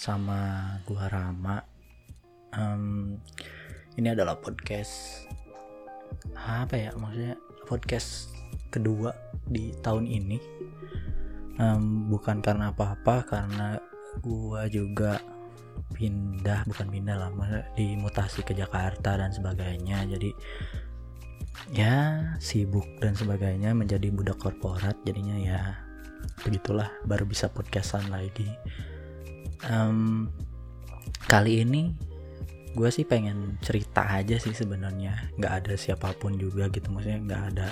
sama gua Rama. Em, ini adalah podcast apa ya maksudnya podcast kedua di tahun ini. Em, bukan karena apa-apa, karena gua juga pindah, bukan pindah lah, dimutasi ke Jakarta dan sebagainya. Jadi ya sibuk dan sebagainya menjadi budak korporat jadinya ya begitulah baru bisa podcastan lagi Em, kali ini gue sih pengen cerita aja sih sebenarnya. Nggak ada siapa pun juga gitu. Maksudnya nggak ada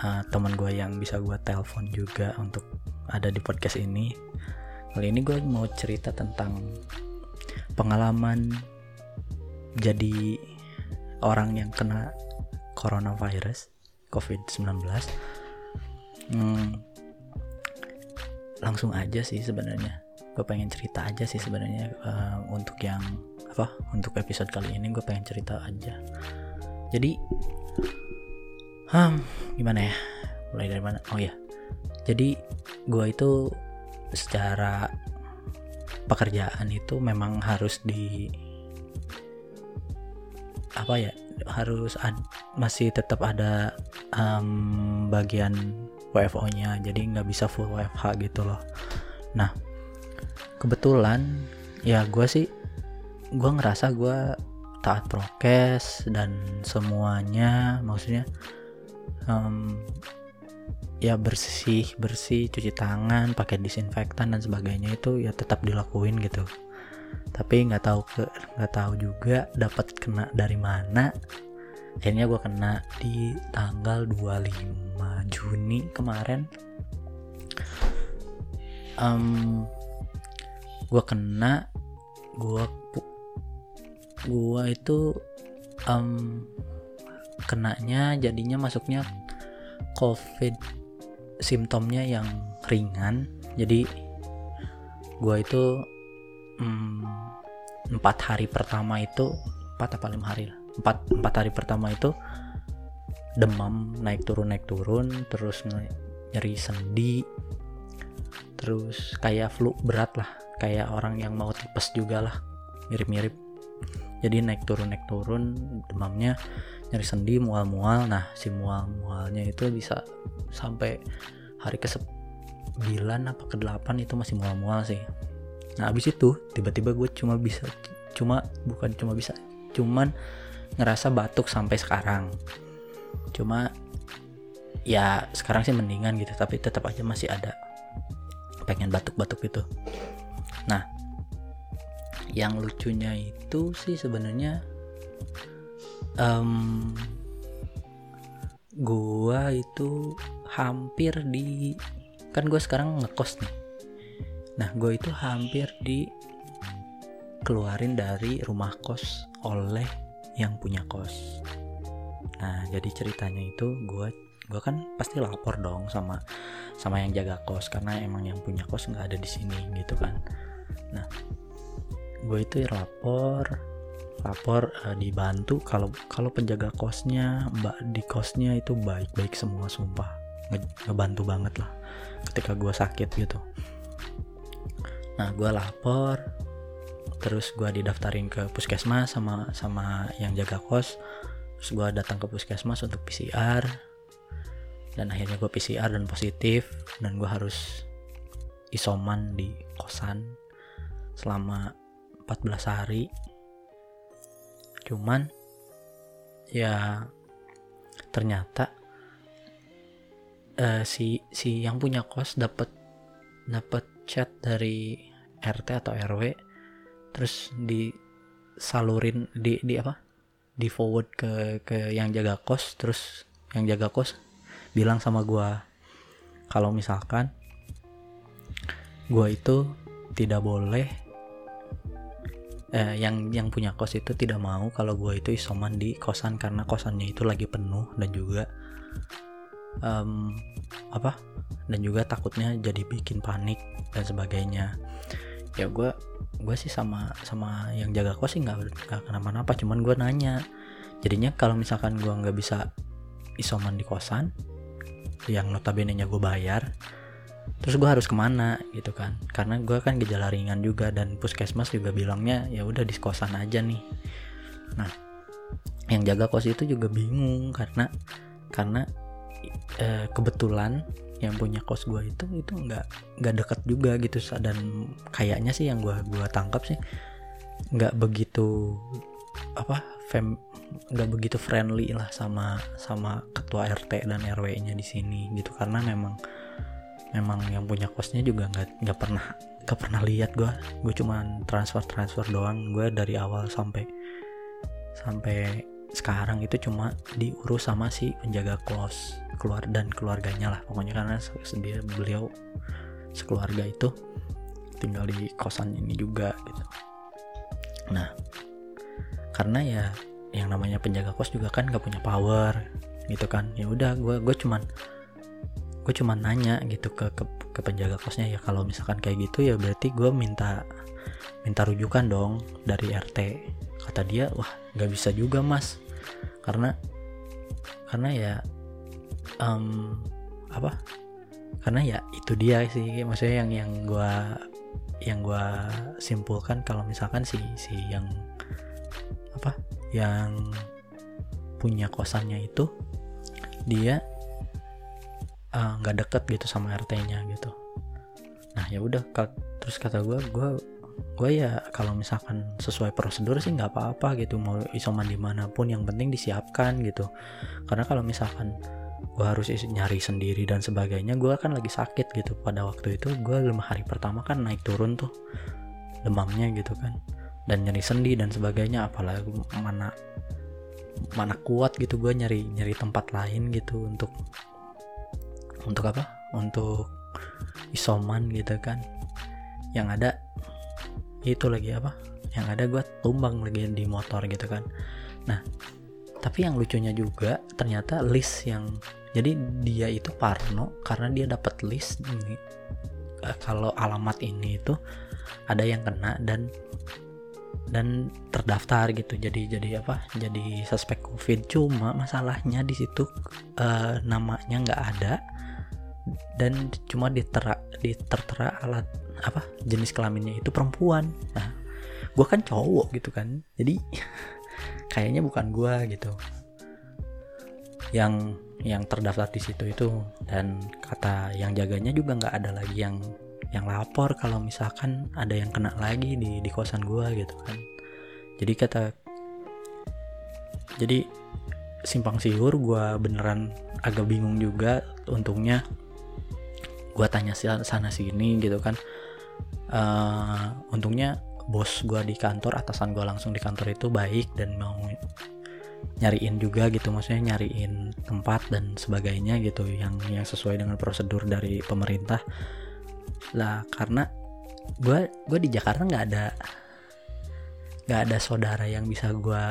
uh, teman gue yang bisa gue telepon juga untuk ada di podcast ini. Kali ini gue mau cerita tentang pengalaman jadi orang yang kena coronavirus COVID-19 hmm, langsung aja sih sebenarnya gue pengen cerita aja sih sebenarnya eh, untuk yang apa untuk episode kali ini gue pengen cerita aja. Jadi hmm, gimana ya? Mulai dari mana? Oh ya jadi gue itu secara pekerjaan itu memang harus di apa ya harus ad- masih tetap ada em, bagian WFO-nya jadi nggak bisa full WFH gitu loh. Nah kebetulan ya gue sih gue ngerasa gue taat prokes dan semuanya maksudnya em, ya bersih bersih cuci tangan pakai disinfektan dan sebagainya itu ya tetap dilakuin gitu. Tapi nggak tahu ke nggak tahu juga dapat kena dari mana. Akhirnya gue kena di tanggal 25 Juni kemarin. Em, gue kena gue gue itu em, kenanya jadinya masuknya covid simptomnya yang ringan. Jadi gue itu empat hari pertama itu empat apa lima hari lah empat empat hari pertama itu demam naik turun naik turun terus nyeri sendi terus kayak flu berat lah kayak orang yang mau tipes juga lah mirip-mirip. Jadi naik turun naik turun demamnya nyeri sendi mual-mual. Nah si mual-mualnya itu bisa sampai hari ke 9 apa ke 8 itu masih mual-mual sih. Nah abis itu tiba-tiba gue cuma bisa cuma bukan cuma bisa cuman ngerasa batuk sampai sekarang. Cuma ya sekarang sih mendingan gitu tapi tetap aja masih ada pengen batuk-batuk gitu nah yang lucunya itu sih sebenarnya em, gua itu hampir di kan gue sekarang ngekos nih. Nah gue itu hampir di keluarin dari rumah kos oleh yang punya kos. Nah jadi ceritanya itu gue gue kan pasti lapor dong sama sama yang jaga kos karena emang yang punya kos nggak ada di sini gitu kan. Nah gue itu lapor lapor eh, dibantu kalau kalau penjaga kosnya mbak di kosnya itu baik-baik semua sumpah. Nge- ngebantu banget lah ketika gue sakit gitu. Nah gue lapor terus gue didaftarin ke puskesmas sama sama yang jaga kos terus gue datang ke puskesmas untuk PCR dan akhirnya gue PCR dan positif. Dan gue harus isoman di kosan selama 14 hari. Cuman ya ternyata eh, si si yang punya kos dapat dapat chat dari RT atau RW terus disalurin di di apa? Di forward ke ke yang jaga kos. Terus yang jaga kos bilang sama gua kalau misalkan gua itu tidak boleh eh, yang yang punya kos itu tidak mau kalau gue itu isoman di kosan karena kosannya itu lagi penuh dan juga em, apa dan juga takutnya jadi bikin panik dan sebagainya. Ya gue gue sih sama sama yang jaga kos sih nggak nggak kenapa-napa cuman gue nanya. Jadinya kalau misalkan gue nggak bisa isoman di kosan yang notabene nya gue bayar terus gue harus ke mana gitu kan. Karena gue kan gejala ringan juga dan puskesmas juga bilangnya ya udah di kosan aja nih. Nah yang jaga kos itu juga bingung karena karena eh, kebetulan yang punya kos gue itu itu nggak nggak deket juga gitu. Dan kayaknya sih yang gue gua tangkap sih nggak begitu apa fem nggak begitu friendly lah sama sama ketua RT dan RW-nya di sini gitu. Karena memang memang yang punya kosnya juga nggak nggak pernah nggak pernah lihat gue gue cuman transfer transfer doang. Gue dari awal sampai sampai sekarang itu cuma diurus sama si penjaga kos keluar dan keluarganya lah. Pokoknya karena sendiri beliau sekeluarga itu tinggal di kosan ini juga gitu. Nah karena ya yang namanya penjaga kos juga kan gak punya power gitu kan. Ya udah gue gue cuman gue cuman nanya gitu ke, ke ke penjaga kosnya ya kalau misalkan kayak gitu ya berarti gue minta minta rujukan dong dari RT kata dia wah nggak bisa juga mas. Karena karena ya um, apa? Karena ya itu dia sih maksudnya yang yang gue yang gue simpulkan kalau misalkan si si yang yang punya kosannya itu dia uh, nggak uh, deket gitu sama RT-nya gitu. Nah ya udah terus kata gue gue gue ya kalau misalkan sesuai prosedur sih nggak apa-apa gitu mau isoman di mana pun yang penting disiapkan gitu. Karena kalau misalkan gue harus nyari sendiri dan sebagainya gue kan lagi sakit gitu. Pada waktu itu gue lima hari pertama kan naik turun tuh demamnya gitu kan dan nyari sendi dan sebagainya apalagi mana mana kuat gitu gue nyari nyari tempat lain gitu untuk untuk apa? Untuk isoman gitu kan. Yang ada itu lagi apa? Yang ada gue tumbang lagi di motor gitu kan. Nah tapi yang lucunya juga ternyata list yang jadi dia itu Parno karena dia dapat list ini. Eh, kalau alamat ini itu ada yang kena dan dan terdaftar gitu. Jadi jadi apa? Jadi suspek covid. Cuma masalahnya di situ uh, namanya nggak ada. Dan cuma ditera ditertera alat apa jenis kelaminnya itu perempuan. Nah gue kan cowok gitu kan. Jadi kayaknya bukan gue gitu. Yang yang terdaftar di situ itu. Dan kata yang jaganya juga nggak ada lagi yang yang lapor kalau misalkan ada yang kena lagi di di kosan gue gitu kan. Jadi kata jadi simpang siur gue beneran agak bingung juga untungnya gue tanya sana sini gitu kan. Uh, untungnya bos gue di kantor atasan gue langsung di kantor itu baik dan mau nyariin juga gitu maksudnya nyariin tempat dan sebagainya gitu yang yang sesuai dengan prosedur dari pemerintah lah karena gue gue di Jakarta nggak ada nggak ada saudara yang bisa gue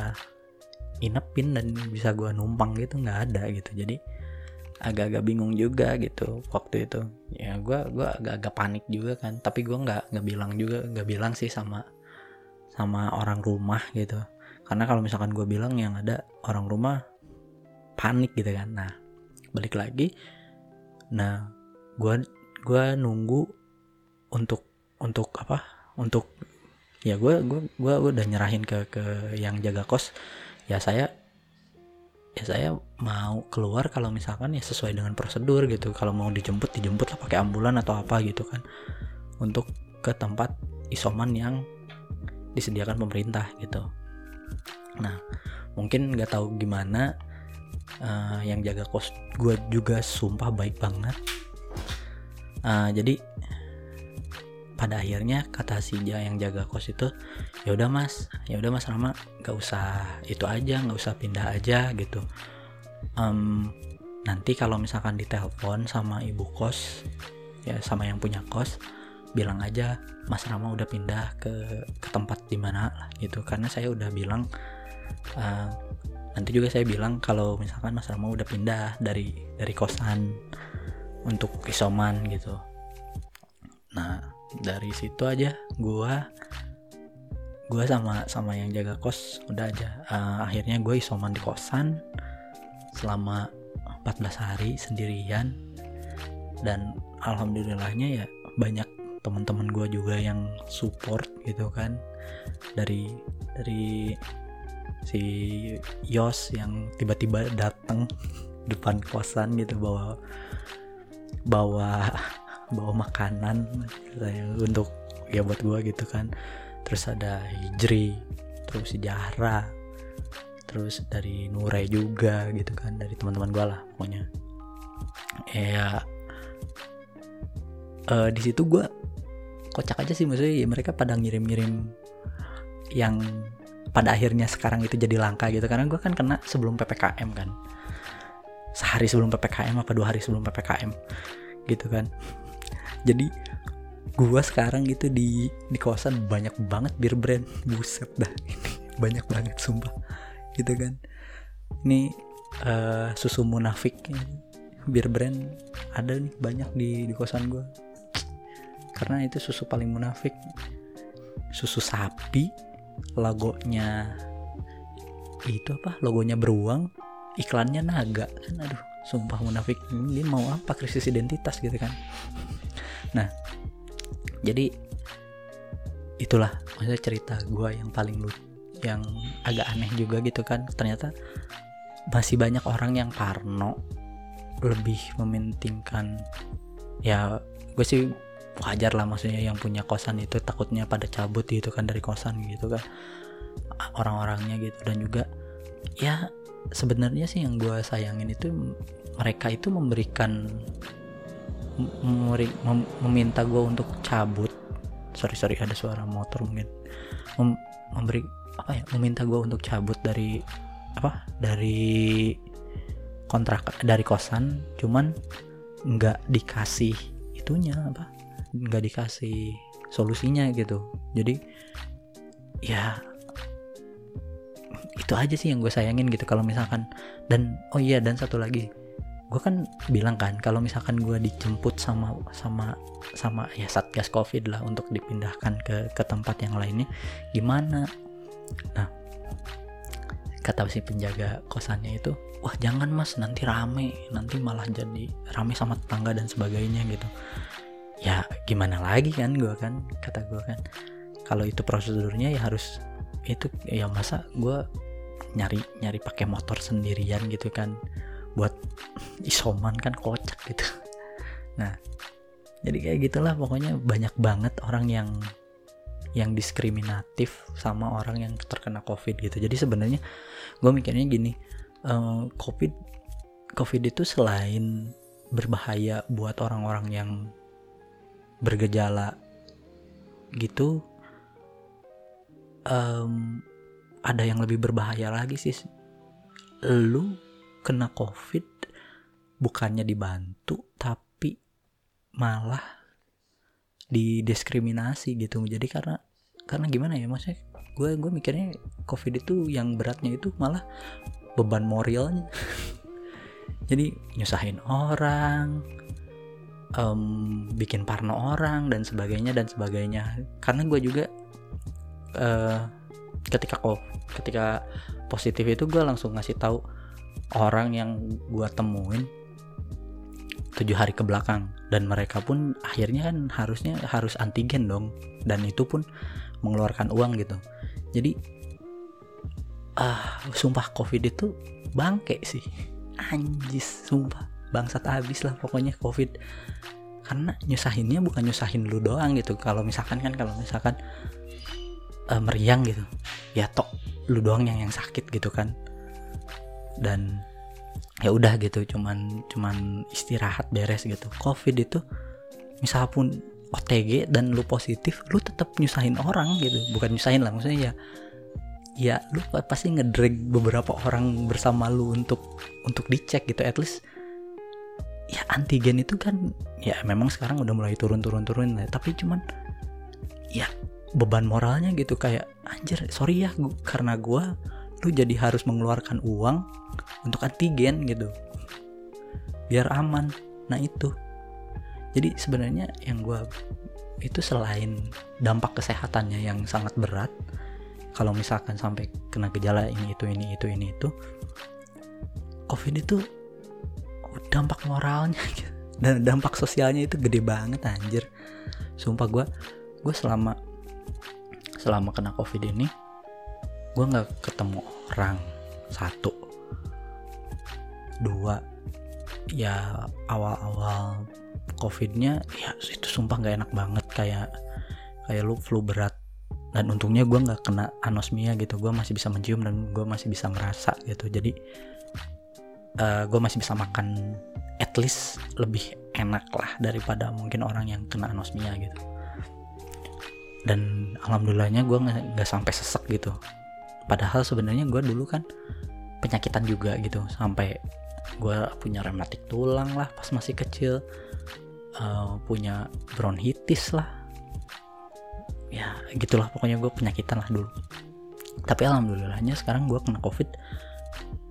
inepin dan bisa gue numpang gitu nggak ada gitu. Jadi agak-agak bingung juga gitu waktu itu. Ya gue gua agak-agak panik juga kan. Tapi gue nggak nggak bilang juga nggak bilang sih sama sama orang rumah gitu. Karena kalau misalkan gue bilang yang ada orang rumah panik gitu kan. Nah balik lagi. Nah gue gue nunggu untuk untuk apa? Untuk ya gue gue gue udah nyerahin ke ke yang jaga kos. Ya saya ya saya mau keluar kalau misalkan ya sesuai dengan prosedur gitu. Kalau mau dijemput dijemput lah pakai ambulan atau apa gitu kan. Untuk ke tempat isoman yang disediakan pemerintah gitu. Nah mungkin nggak tahu gimana uh, yang jaga kos gue juga sumpah baik banget. Uh, jadi pada akhirnya kata si yang jaga kos itu ya udah mas. Ya udah mas Rama nggak usah itu aja nggak usah pindah aja gitu. Um, nanti kalau misalkan ditelepon sama ibu kos ya sama yang punya kos bilang aja Mas Rama udah pindah ke ke tempat di mana lah gitu. Karena saya udah bilang uh, nanti juga saya bilang kalau misalkan Mas Rama udah pindah dari dari kosan untuk isoman gitu. Nah dari situ aja gua gua sama sama yang jaga kos udah aja. Uh, akhirnya gue isoman di kosan selama 14 hari sendirian. Dan alhamdulillahnya ya banyak teman-teman gue juga yang support gitu kan. Dari dari si Yos yang tiba-tiba datang depan kosan gitu bawa bawa bawa makanan untuk ya buat gue gitu kan. Terus ada Hijri terus si Jahra terus dari Nurai juga gitu kan dari teman-teman gue lah pokoknya. Ya uh, di situ gue kocak aja sih maksudnya ya mereka pada ngirim-ngirim yang pada akhirnya sekarang itu jadi langka gitu. Karena gue kan kena sebelum ppkm kan. Sehari sebelum ppkm apa dua hari sebelum ppkm gitu kan jadi gue sekarang gitu di di kawasan banyak banget bir brand. Buset dah ini banyak banget sumpah. Gitu kan. Ini uh, susu munafik bir brand ada nih banyak di di kosan gue karena itu susu paling munafik. Susu sapi logonya itu apa? Logonya beruang iklannya naga. Kan aduh sumpah munafik ini mau apa krisis identitas gitu kan nah jadi itulah maksudnya cerita gue yang paling lucu yang agak aneh juga gitu kan. Ternyata masih banyak orang yang parno lebih mementingkan ya gue sih wajar lah maksudnya yang punya kosan itu takutnya pada cabut gitu kan dari kosan gitu kan orang-orangnya gitu. Dan juga ya sebenarnya sih yang gue sayangin itu mereka itu memberikan memberi, mem, meminta gue untuk cabut. Sorry sorry ada suara motor mungkin. Mem, memberi apa ya meminta gue untuk cabut dari apa dari kontrak dari kosan cuman nggak dikasih itunya apa nggak dikasih solusinya gitu. Jadi ya itu aja sih yang gue sayangin gitu kalau misalkan. Dan oh iya dan satu lagi gue kan bilang kan kalau misalkan gue dijemput sama sama sama ya satgas covid lah untuk dipindahkan ke ke tempat yang lainnya gimana? Nah kata si penjaga kosannya itu wah jangan mas nanti rame nanti malah jadi rame sama tetangga dan sebagainya gitu. Ya gimana lagi kan gue kan kata gue kan. Kalau itu prosedurnya ya harus itu ya masa gue nyari nyari pakai motor sendirian gitu kan buat isoman kan kocak gitu. Nah jadi kayak gitulah pokoknya banyak banget orang yang yang diskriminatif sama orang yang terkena covid gitu. Jadi sebenarnya gue mikirnya gini uh, covid covid itu selain berbahaya buat orang-orang yang bergejala gitu um, ada yang lebih berbahaya lagi sih. Lu kena covid bukannya dibantu tapi malah didiskriminasi gitu. Jadi karena karena gimana ya maksudnya gue gue mikirnya covid itu yang beratnya itu malah beban moralnya. Jadi nyusahin orang um, bikin parno orang dan sebagainya dan sebagainya. Karena gue juga uh, ketika kok ketika positif itu gue langsung ngasih tahu orang yang gue temuin tujuh hari ke belakang. Dan mereka pun akhirnya kan harusnya harus antigen dong. Dan itu pun mengeluarkan uang gitu. Jadi ah sumpah covid itu bangke sih. Anjis sumpah. Bangsat abis lah pokoknya covid. Karena nyusahinnya bukan nyusahin lu doang gitu. Kalau misalkan kan kalau misalkan uh, meriang gitu. Ya tok lu doang yang yang sakit gitu kan dan ya udah gitu cuman cuman istirahat beres gitu. Covid itu misal pun OTG dan lu positif lu tetap nyusahin orang gitu. Bukan nyusahin lah maksudnya ya ya lu pasti ngedrag beberapa orang bersama lu untuk untuk dicek gitu. At least ya antigen itu kan ya memang sekarang udah mulai turun-turun-turun tapi cuman ya beban moralnya gitu. Kayak anjir sorry ya gua, karena gue lu jadi harus mengeluarkan uang untuk antigen gitu. Biar aman. Nah itu. Jadi sebenarnya yang gue itu selain dampak kesehatannya yang sangat berat kalau misalkan sampai kena gejala ini itu ini itu ini itu covid itu dampak moralnya gitu. dan dampak sosialnya itu gede banget anjir. Sumpah gue gue selama selama kena covid ini gue nggak ketemu orang. Satu. Dua. Ya awal-awal covidnya ya itu sumpah nggak enak banget. Kayak kayak lu flu berat. Dan untungnya gue nggak kena anosmia gitu. Gue masih bisa mencium dan gue masih bisa merasa gitu. Jadi uh, eh, gue masih bisa makan at least lebih enak lah daripada mungkin orang yang kena anosmia gitu. Dan alhamdulillahnya gue nggak sampai sesek gitu padahal sebenarnya gue dulu kan penyakitan juga gitu sampai gue punya rematik tulang lah pas masih kecil uh, punya bronkitis lah. Ya gitulah pokoknya gue penyakitan lah dulu. Tapi alhamdulillahnya sekarang gue kena covid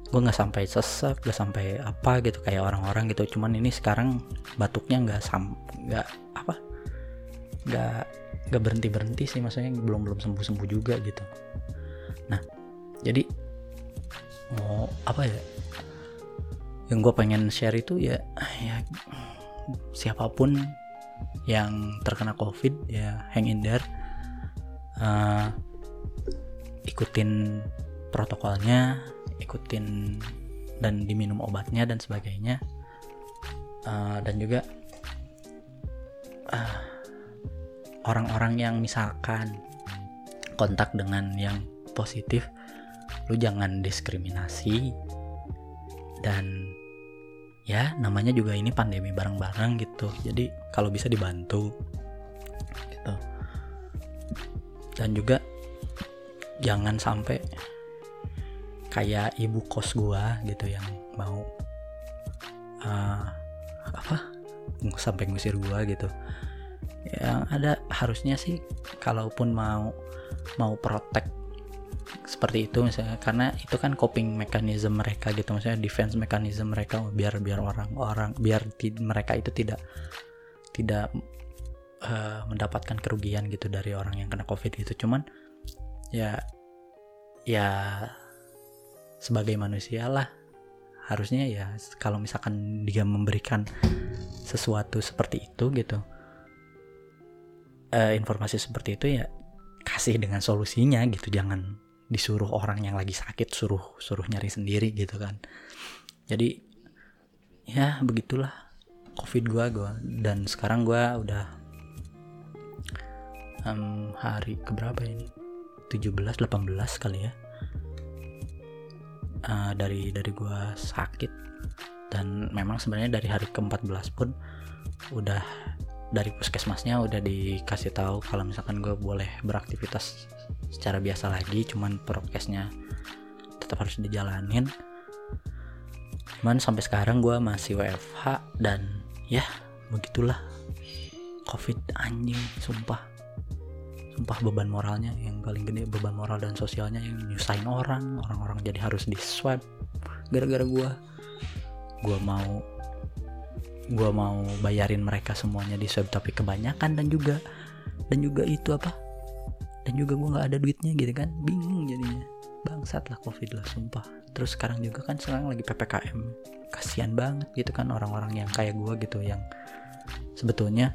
gue nggak sampai sesek gak sampai apa gitu kayak orang-orang gitu. Cuman ini sekarang batuknya nggak sam nggak apa nggak nggak berhenti berhenti sih maksudnya belum belum sembuh sembuh juga gitu jadi mau apa ya? Yang gue pengen share itu ya ya siapa pun yang terkena covid ya hang in there uh, ikutin protokolnya ikutin dan diminum obatnya dan sebagainya uh, dan juga uh, orang-orang yang misalkan kontak dengan yang positif lu jangan diskriminasi. Dan ya namanya juga ini pandemi bareng-bareng gitu. Jadi kalau bisa dibantu. Gitu. Dan juga jangan sampai kayak ibu kos gua gitu yang mau uh, apa? Sampai ngusir gua gitu. Yang ada harusnya sih kalaupun mau mau protek seperti itu misalnya. Karena itu kan coping mechanism mereka gitu maksudnya defense mechanism mereka biar biar orang orang biar mereka itu tidak tidak uh, mendapatkan kerugian gitu dari orang yang kena covid gitu. Cuman ya ya sebagai manusia lah harusnya ya kalau misalkan dia memberikan sesuatu seperti itu gitu uh, informasi seperti itu ya kasih dengan solusinya gitu. Jangan disuruh orang yang lagi sakit suruh suruh nyari sendiri gitu kan. Jadi ya begitulah covid gua gua dan sekarang gua udah um, hari keberapa ini? 17 18 kali ya. Uh, dari dari gua sakit. Dan memang sebenarnya dari hari ke-14 pun udah dari puskesmasnya udah dikasih tahu kalau misalkan gue boleh beraktivitas secara biasa lagi cuman prokesnya tetap harus dijalanin. Cuman sampai sekarang gue masih WFH dan ya begitulah. Covid anjing sumpah. Sumpah beban moralnya yang paling gede beban moral dan sosialnya yang nyusahin orang. Orang-orang jadi harus di swab gara-gara gue gue mau gue mau bayarin mereka semuanya di swab tapi kebanyakan dan juga dan juga itu apa dan juga gue nggak ada duitnya gitu kan. Bingung jadinya. Bangsat lah covid lah sumpah. Terus sekarang juga kan sekarang lagi ppkm kasihan banget gitu kan orang-orang yang kayak gue gitu yang sebetulnya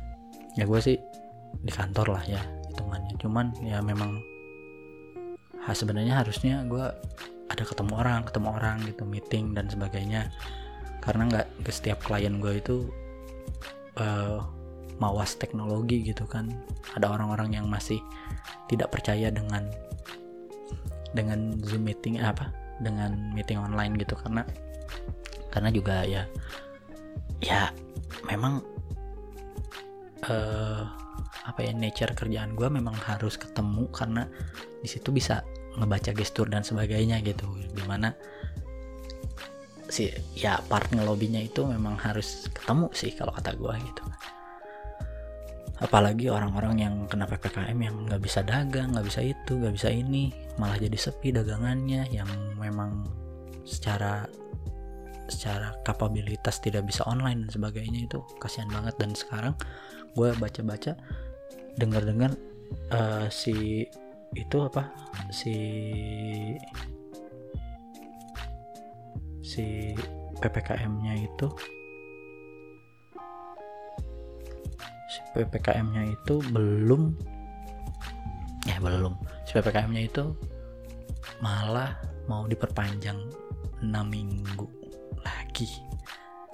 ya gue sih di kantor lah ya hitungannya. Cuman ya memang ha, sebenarnya harusnya gue ada ketemu orang ketemu orang gitu meeting dan sebagainya. Karena nggak ke setiap klien gue itu uh, mawas teknologi gitu kan. Ada orang-orang yang masih tidak percaya dengan dengan zoom meeting eh, apa dengan meeting online gitu. Karena karena juga ya ya memang uh, apa ya nature kerjaan gue memang harus ketemu karena di situ bisa ngebaca gestur dan sebagainya gitu. Di mana si ya part ngelobinya itu memang harus ketemu sih kalau kata gue gitu apalagi orang-orang yang kena ppkm yang nggak bisa dagang nggak bisa itu nggak bisa ini malah jadi sepi dagangannya yang memang secara secara kapabilitas tidak bisa online dan sebagainya itu kasihan banget. Dan sekarang gue baca-baca dengar-dengar uh, si itu apa si si ppkm-nya itu ppkm-nya itu belum. Ya belum. Si ppkm-nya itu malah mau diperpanjang 6 minggu lagi.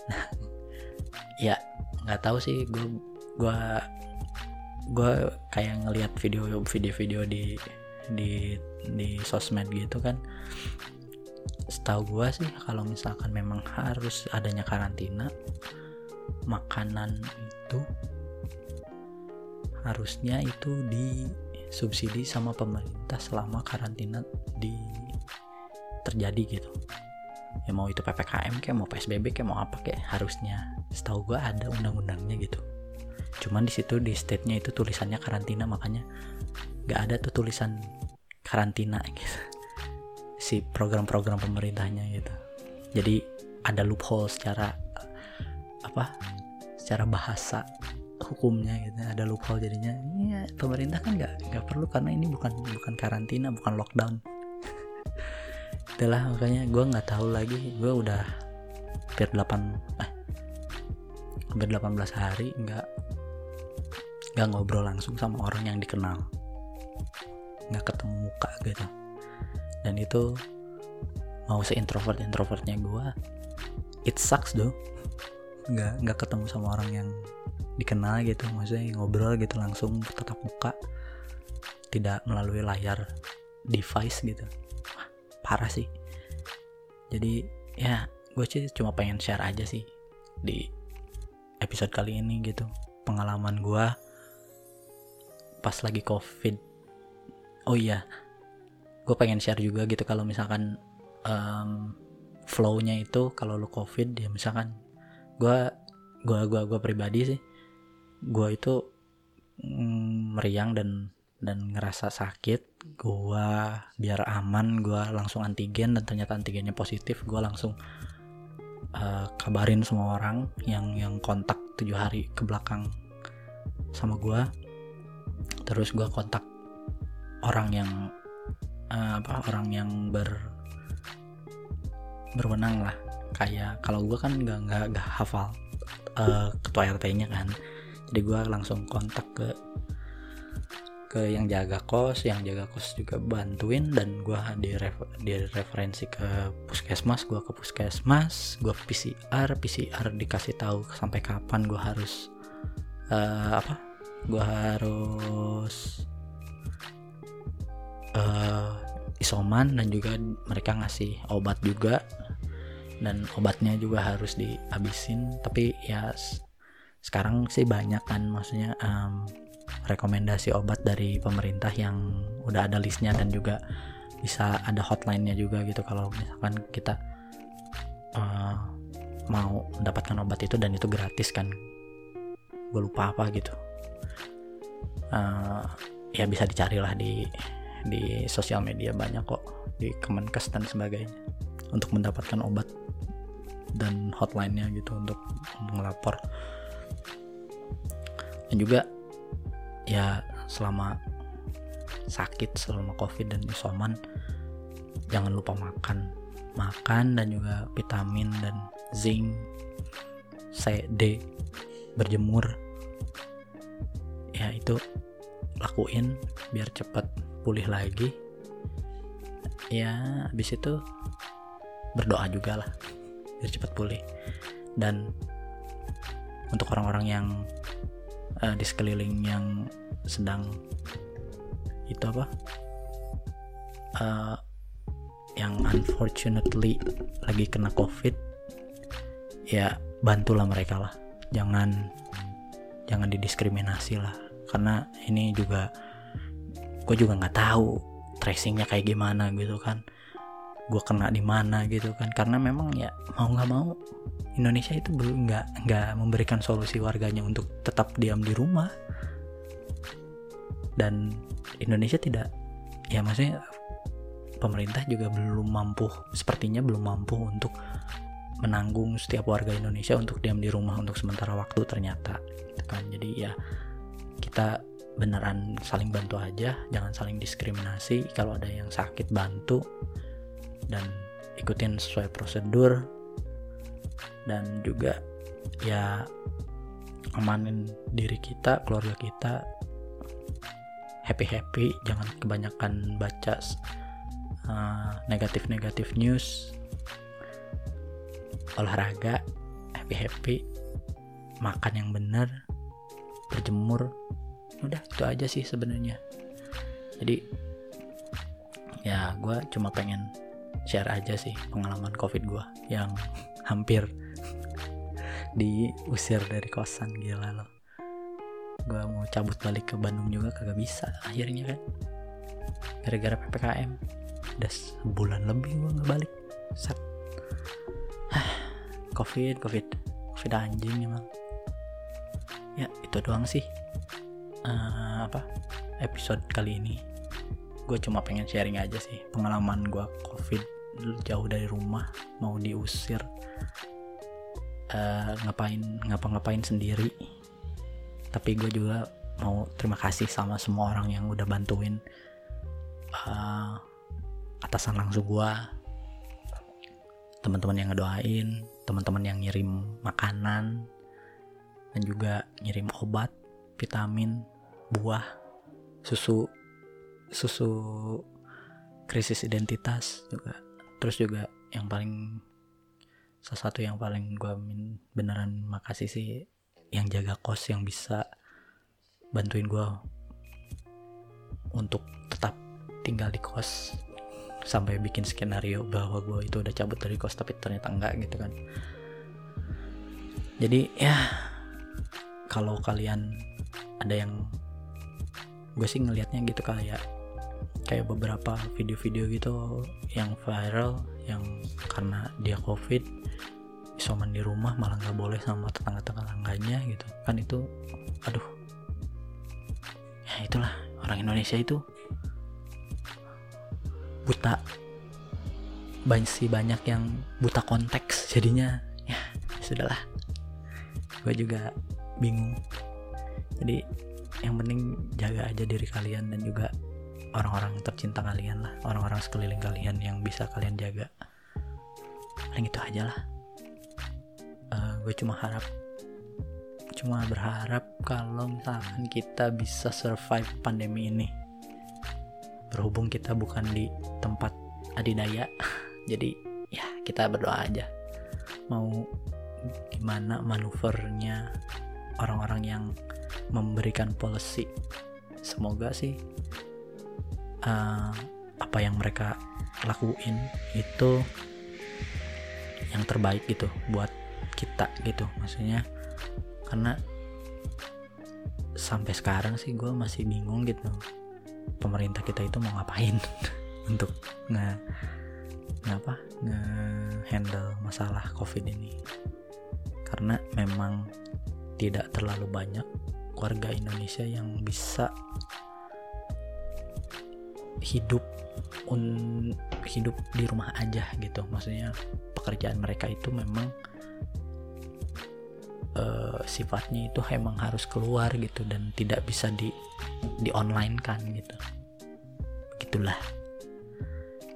Nah ya nggak tahu sih. Gue gue gue kayak ngelihat video video-video di di di sosmed gitu kan. Setahu gue sih kalau misalkan memang harus adanya karantina makanan itu harusnya itu disubsidi sama pemerintah selama karantina di terjadi gitu. Ya mau itu ppkm kayak mau psbb kayak mau apa kayak harusnya. Setahu gue ada undang-undangnya gitu. Cuman di situ di state-nya itu tulisannya karantina makanya nggak ada tuh tulisan karantina gitu. Si program-program pemerintahnya gitu. Jadi ada loophole secara apa secara bahasa hukumnya gitu ada loophole jadinya. Ya pemerintah kan nggak nggak perlu karena ini bukan bukan karantina bukan lockdown. Itulah makanya gue nggak tahu lagi. Gue udah hampir 8 eh hampir 18 hari nggak nggak ngobrol langsung sama orang yang dikenal. Nggak ketemu muka gitu. Dan itu mau se introvert introvertnya gue it sucks dong nggak nggak ketemu sama orang yang dikenal gitu maksudnya ngobrol gitu langsung tetap muka tidak melalui layar device gitu. Wah, parah sih. Jadi ya gue sih cuma pengen share aja sih di episode kali ini gitu pengalaman gue pas lagi covid. Oh iya gue pengen share juga gitu kalau misalkan um, flownya itu kalau lu covid ya misalkan gue gue gue gue pribadi sih. Gue itu mm, meriang dan dan ngerasa sakit. Gue biar aman gue langsung antigen dan ternyata antigennya positif gue langsung uh, kabarin semua orang yang yang kontak tujuh hari ke belakang sama gue terus gue kontak orang yang uh, apa orang yang ber berwenang lah kayak kalau gue kan nggak nggak nggak hafal uh, ketua RT-nya kan. Jadi gue langsung kontak ke ke yang jaga kos yang jaga kos juga bantuin dan gue di, refer, di referensi ke puskesmas gue ke puskesmas gue PCR PCR dikasih tahu sampai kapan gue harus uh, apa gue harus uh, isoman dan juga mereka ngasih obat juga dan obatnya juga harus dihabisin. Tapi ya sekarang sih banyak kan maksudnya um, rekomendasi obat dari pemerintah yang udah ada listnya dan juga bisa ada hotline-nya juga gitu. Kalau misalkan kita uh, mau mendapatkan obat itu dan itu gratis kan gue lupa apa gitu. Uh, ya bisa dicarilah di di sosial media banyak kok di Kemenkes dan sebagainya untuk mendapatkan obat dan hotline-nya gitu untuk, melapor. Dan juga ya selama sakit selama covid dan isoman jangan lupa makan. Makan dan juga vitamin dan zinc C D berjemur. Ya itu lakuin biar cepat pulih lagi. Ya habis itu berdoa juga lah biar cepat pulih. Dan untuk orang-orang yang uh, di sekeliling yang sedang itu apa uh, yang unfortunately lagi kena covid ya bantulah mereka lah. Jangan jangan didiskriminasi lah. Karena ini juga gue juga nggak tahu tracingnya kayak gimana gitu kan gue kena di mana gitu kan. Karena memang ya mau nggak mau Indonesia itu belum nggak nggak memberikan solusi warganya untuk tetap diam di rumah. Dan Indonesia tidak ya maksudnya pemerintah juga belum mampu sepertinya belum mampu untuk menanggung setiap warga Indonesia untuk diam di rumah untuk sementara waktu ternyata gitu kan. Jadi ya kita beneran saling bantu aja jangan saling diskriminasi. Kalau ada yang sakit bantu dan ikutin sesuai prosedur dan juga ya amanin diri kita keluarga kita happy happy jangan kebanyakan baca uh, negatif negatif news olahraga happy happy makan yang benar berjemur. Udah itu aja sih sebenarnya. Jadi ya gue cuma pengen share aja sih pengalaman covid gue yang hampir diusir dari kosan gila loh gue mau cabut balik ke Bandung juga kagak bisa akhirnya kan. Gara-gara ppkm udah sebulan lebih gue nggak balik. Set. Covid covid. Covid anjing emang. Ya itu doang sih. Uh, apa episode kali ini gue cuma pengen sharing aja sih pengalaman gue covid jauh dari rumah mau diusir uh, ngapain ngapa-ngapain sendiri. Tapi gue juga mau terima kasih sama semua orang yang udah bantuin uh, atasan langsung gue teman-teman yang ngedoain teman-teman yang ngirim makanan dan juga ngirim obat vitamin buah susu susu krisis identitas juga. Terus juga yang paling salah satu yang paling gue beneran makasih sih yang jaga kos yang bisa bantuin gue untuk tetap tinggal di kos sampai bikin skenario bahwa gue itu udah cabut dari kos tapi ternyata enggak gitu kan. Jadi ya kalau kalian ada yang gue sih ngelihatnya gitu kali ya kayak beberapa video-video gitu yang viral yang karena dia covid isoman di rumah malah nggak boleh sama tetangga-tetangganya gitu. Kan itu aduh. Ya itulah orang Indonesia itu buta. Banyak banyak yang buta konteks jadinya. Ya sudahlah. Gue juga bingung. Jadi yang penting jaga aja diri kalian dan juga orang-orang tercinta kalian lah. Orang-orang sekeliling kalian yang bisa kalian jaga. Paling itu aja lah. Uh, eh, gue cuma harap cuma berharap kalau misalkan kita bisa survive pandemi ini. Berhubung kita bukan di tempat adidaya jadi ya kita berdoa aja. Mau gimana manuvernya orang-orang yang memberikan policy? Semoga sih uh, apa yang mereka lakuin itu yang terbaik gitu buat kita gitu. Maksudnya karena sampai sekarang sih gue masih bingung gitu pemerintah kita itu mau ngapain untuk nge ngapa nge handle masalah covid ini. Karena memang tidak terlalu banyak warga Indonesia yang bisa hidup un hidup di rumah aja gitu. Maksudnya pekerjaan mereka itu memang uh, sifatnya itu emang harus keluar gitu dan tidak bisa di di online kan gitu. Begitulah.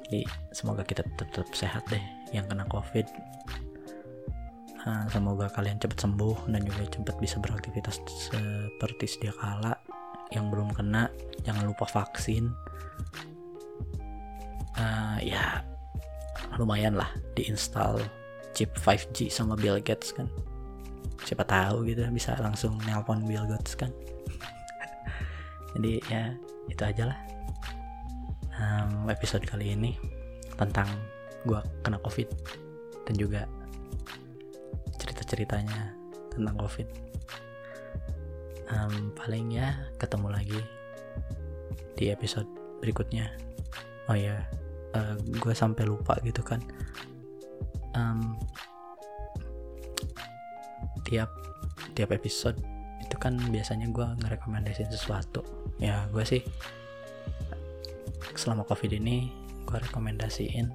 Jadi semoga kita tetap sehat deh yang kena covid. Uh, semoga kalian cepat sembuh dan juga cepat bisa beraktivitas seperti sedia kala. Yang belum kena jangan lupa vaksin uh, ya lumayan lah diinstal chip 5G sama Bill Gates kan. Siapa tahu gitu bisa langsung nelpon Bill Gates kan. Jadi ya itu aja lah. Um, episode kali ini tentang gua kena covid dan juga cerita-ceritanya tentang covid. Um, paling ya ketemu lagi di episode berikutnya. Oh ya gue sampai lupa gitu kan. Em, tiap tiap episode itu kan biasanya gue ngerekomendasiin sesuatu. Ya gue sih selama covid ini gue rekomendasiin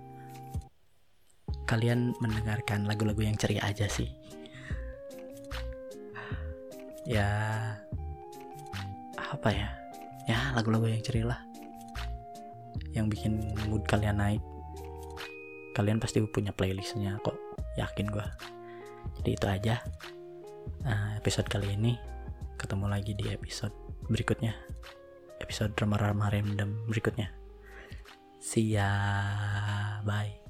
kalian mendengarkan lagu-lagu yang ceria aja sih. Ya apa ya? Ya lagu-lagu yang ceria lah yang bikin mood kalian naik. Kalian pasti punya playlistnya kok yakin gue jadi itu aja eh, episode kali ini. Ketemu lagi di episode berikutnya. Episode drama-drama random berikutnya. See ya bye